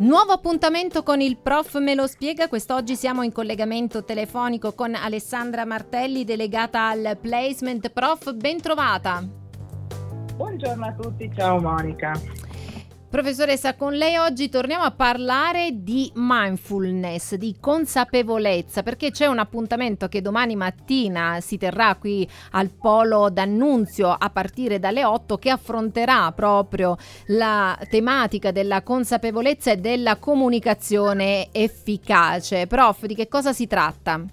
Nuovo appuntamento con il prof me lo spiega. Quest'oggi siamo in collegamento telefonico con Alessandra Martelli, delegata al placement. Prof, ben trovata. Buongiorno a tutti, ciao Monica. Professoressa, con lei oggi torniamo a parlare di mindfulness, di consapevolezza, perché c'è un appuntamento che domani mattina si terrà qui al Polo d'Annunzio a partire dalle 8 che affronterà proprio la tematica della consapevolezza e della comunicazione efficace. Prof, di che cosa si tratta?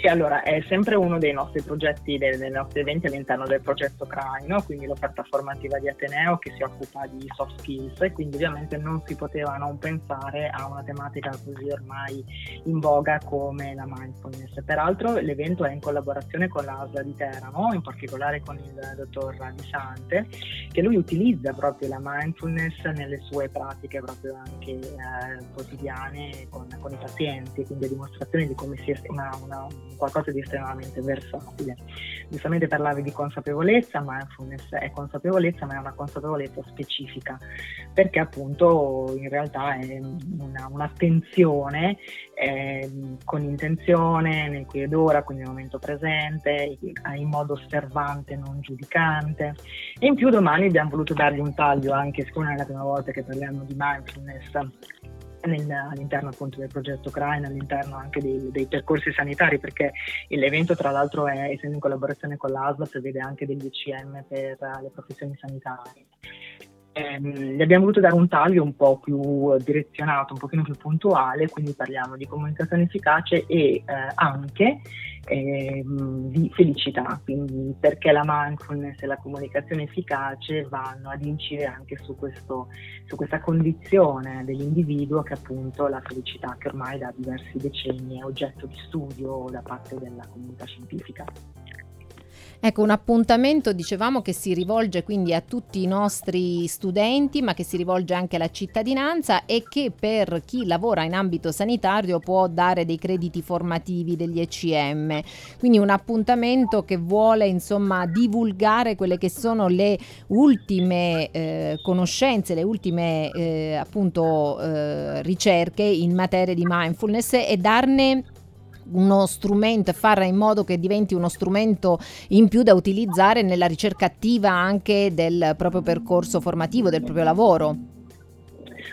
Sì, allora è sempre uno dei nostri progetti, dei, dei nostri eventi all'interno del progetto CRAI, no? quindi l'offerta formativa di Ateneo che si occupa di soft skills e quindi ovviamente non si poteva non pensare a una tematica così ormai in voga come la mindfulness. Peraltro l'evento è in collaborazione con l'ASLA di Teramo, in particolare con il dottor Di Sante, che lui utilizza proprio la mindfulness nelle sue pratiche proprio anche eh, quotidiane con, con, i pazienti, quindi a dimostrazione di come sia una, una qualcosa di estremamente versatile. Giustamente parlavi di consapevolezza, mindfulness è consapevolezza, ma è una consapevolezza specifica, perché appunto in realtà è una, un'attenzione eh, con intenzione nel qui ed ora, quindi nel momento presente, in modo osservante, non giudicante. E in più domani abbiamo voluto dargli un taglio anche, siccome è la prima volta che parliamo di mindfulness nel, all'interno appunto del progetto Crane, all'interno anche dei, dei, percorsi sanitari, perché l'evento tra l'altro è, essendo in collaborazione con l'ASLA, prevede anche degli ECM per le professioni sanitarie. Ehm, gli abbiamo voluto dare un taglio un po' più direzionato, un pochino più puntuale, quindi parliamo di comunicazione efficace e eh, anche eh, di felicità, quindi perché la mindfulness e la comunicazione efficace vanno ad incidere anche su, questo, su questa condizione dell'individuo che appunto la felicità che ormai da diversi decenni è oggetto di studio da parte della comunità scientifica. Ecco, un appuntamento dicevamo che si rivolge quindi a tutti i nostri studenti, ma che si rivolge anche alla cittadinanza e che per chi lavora in ambito sanitario può dare dei crediti formativi degli ECM. Quindi un appuntamento che vuole insomma divulgare quelle che sono le ultime eh, conoscenze, le ultime eh, appunto eh, ricerche in materia di mindfulness e darne uno strumento e fare in modo che diventi uno strumento in più da utilizzare nella ricerca attiva anche del proprio percorso formativo, del proprio lavoro.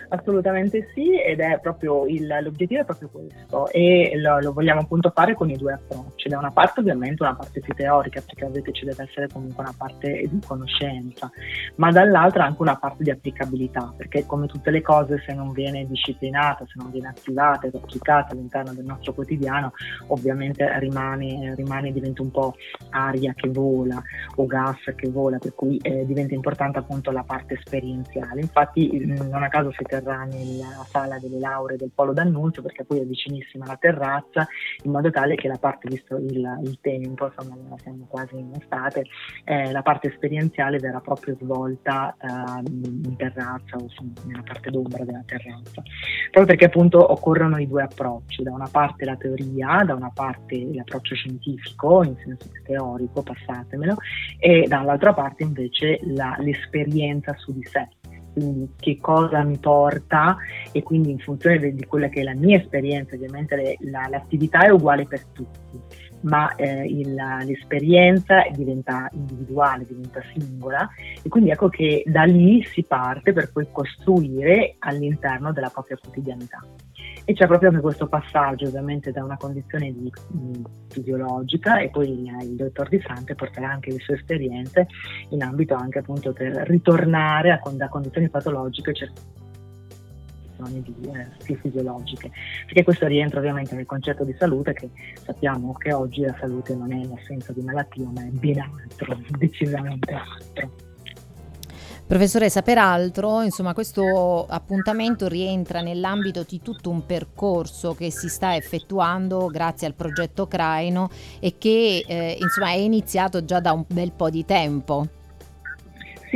Assolutamente sì, ed è proprio il, l'obiettivo è proprio questo e lo, lo, vogliamo appunto fare con i due approcci. Da una parte ovviamente una parte più teorica, perché ovviamente ci deve essere comunque una parte di conoscenza, ma dall'altra anche una parte di applicabilità, perché come tutte le cose se non viene disciplinata, se non viene attivata ed applicata all'interno del nostro quotidiano, ovviamente rimane, rimane diventa un po' aria che vola o gas che vola, per cui eh, diventa importante appunto la parte esperienziale. Infatti non a caso si terrà nella sala delle lauree del Polo d'Annunzio perché poi è vicinissima alla terrazza in modo tale che la parte, visto il, il tempo, insomma siamo quasi in estate, eh, la parte esperienziale verrà proprio svolta eh, in terrazza o insomma, nella parte d'ombra della terrazza. Proprio perché appunto occorrono i due approcci, da una parte la teoria, da una parte l'approccio scientifico in senso teorico, passatemelo, e dall'altra parte invece la, l'esperienza su di sé quindi che cosa mi porta e quindi in funzione di, di quella che è la mia esperienza, ovviamente le, la, l'attività è uguale per tutti, ma eh, il, l'esperienza diventa individuale, diventa singola e quindi ecco che da lì si parte per poi costruire all'interno della propria quotidianità. E c'è proprio anche questo passaggio ovviamente da una condizione di, di fisiologica e poi il, il dottor Di Sante porterà anche le sue esperienze in ambito anche appunto per ritornare a, da condizioni patologiche di, eh, fisiologiche, perché questo rientra ovviamente nel concetto di salute che sappiamo che oggi la salute non è l'assenza di malattia ma è ben altro, decisamente altro. Professoressa, peraltro, insomma, questo appuntamento rientra nell'ambito di tutto un percorso che si sta effettuando grazie al progetto Craino e che eh, insomma, è iniziato già da un bel po' di tempo.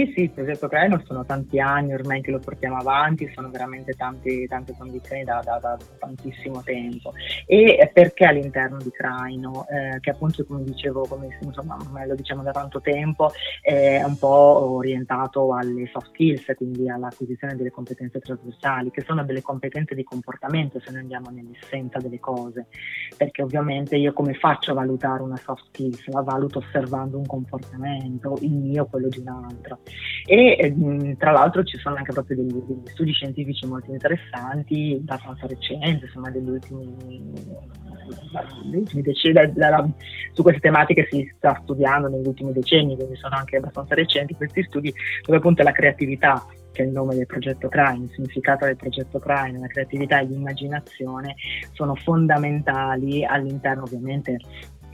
Sì, sì, il progetto Craino sono tanti anni ormai che lo portiamo avanti, sono veramente tanti, tante condizioni da, da, da, tantissimo tempo. E perché all'interno di Craino, eh, che appunto come dicevo, come insomma, lo diciamo da tanto tempo, è un po' orientato alle soft skills, quindi all'acquisizione delle competenze trasversali, che sono delle competenze di comportamento se noi andiamo nell'essenza delle cose, perché ovviamente io come faccio a valutare una soft skills? La valuto osservando un comportamento, il mio, quello di un altro. E ehm, tra l'altro ci sono anche proprio degli, degli studi scientifici molto interessanti, abbastanza recenti, insomma degli ultimi, da, da, su queste tematiche si sta studiando negli ultimi decenni, quindi sono anche abbastanza recenti questi studi dove appunto la creatività che è il nome del progetto Crime, il significato del progetto Crime, la creatività e l'immaginazione sono fondamentali all'interno ovviamente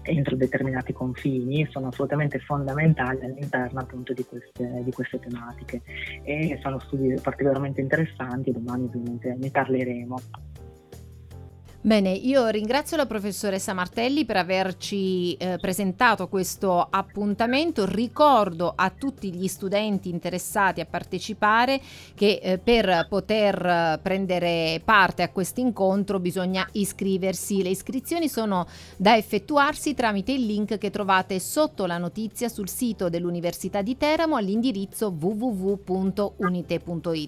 entro determinati confini sono assolutamente fondamentali all'interno appunto di queste, di queste tematiche e sono studi particolarmente interessanti, domani ovviamente ne parleremo. Bene, io ringrazio la professoressa Martelli per averci eh, presentato questo appuntamento. Ricordo a tutti gli studenti interessati a partecipare che eh, per poter eh, prendere parte a questo incontro bisogna iscriversi. Le iscrizioni sono da effettuarsi tramite il link che trovate sotto la notizia sul sito dell'Università di Teramo all'indirizzo www.unite.it.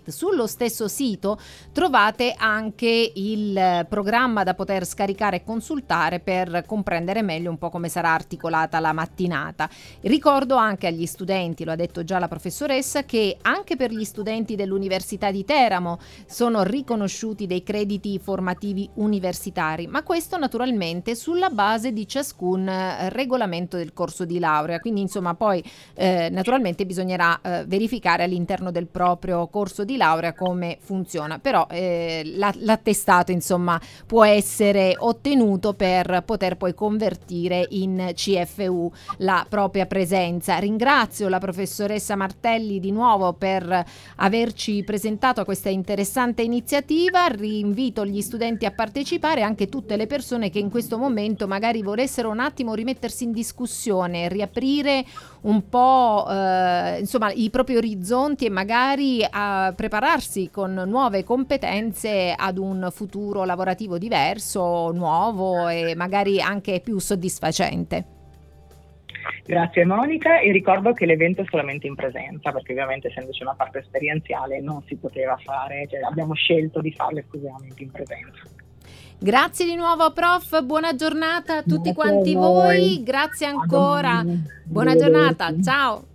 Sullo stesso sito trovate anche il eh, programma da poter scaricare e consultare per comprendere meglio un po' come sarà articolata la mattinata. Ricordo anche agli studenti, lo ha detto già la professoressa, che anche per gli studenti dell'Università di Teramo sono riconosciuti dei crediti formativi universitari, ma questo naturalmente sulla base di ciascun eh, regolamento del corso di laurea. Quindi insomma poi eh, naturalmente bisognerà eh, verificare all'interno del proprio corso di laurea come funziona, però eh, l'attestato insomma può essere essere ottenuto per poter poi convertire in CFU la propria presenza. Ringrazio la professoressa Martelli di nuovo per averci presentato questa interessante iniziativa, rinvito gli studenti a partecipare, anche tutte le persone che in questo momento magari volessero un attimo rimettersi in discussione, riaprire un po' eh, insomma i propri orizzonti e magari a prepararsi con nuove competenze ad un futuro lavorativo diverso, nuovo e magari anche più soddisfacente. Grazie Monica. E ricordo che l'evento è solamente in presenza perché ovviamente essendoci una parte esperienziale non si poteva fare, cioè abbiamo scelto di farlo esclusivamente in presenza. Grazie di nuovo prof, buona giornata a tutti Grazie quanti a voi, grazie ancora, buona giornata, ciao.